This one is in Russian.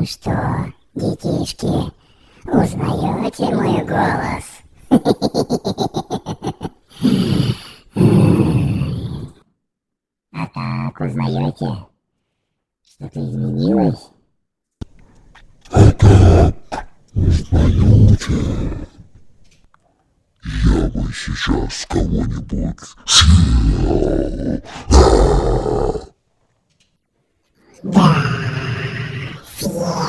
Ну что, детишки, узнаете мой голос? А так, узнаете? Что-то изменилось? Я бы сейчас кого-нибудь съел. Wow.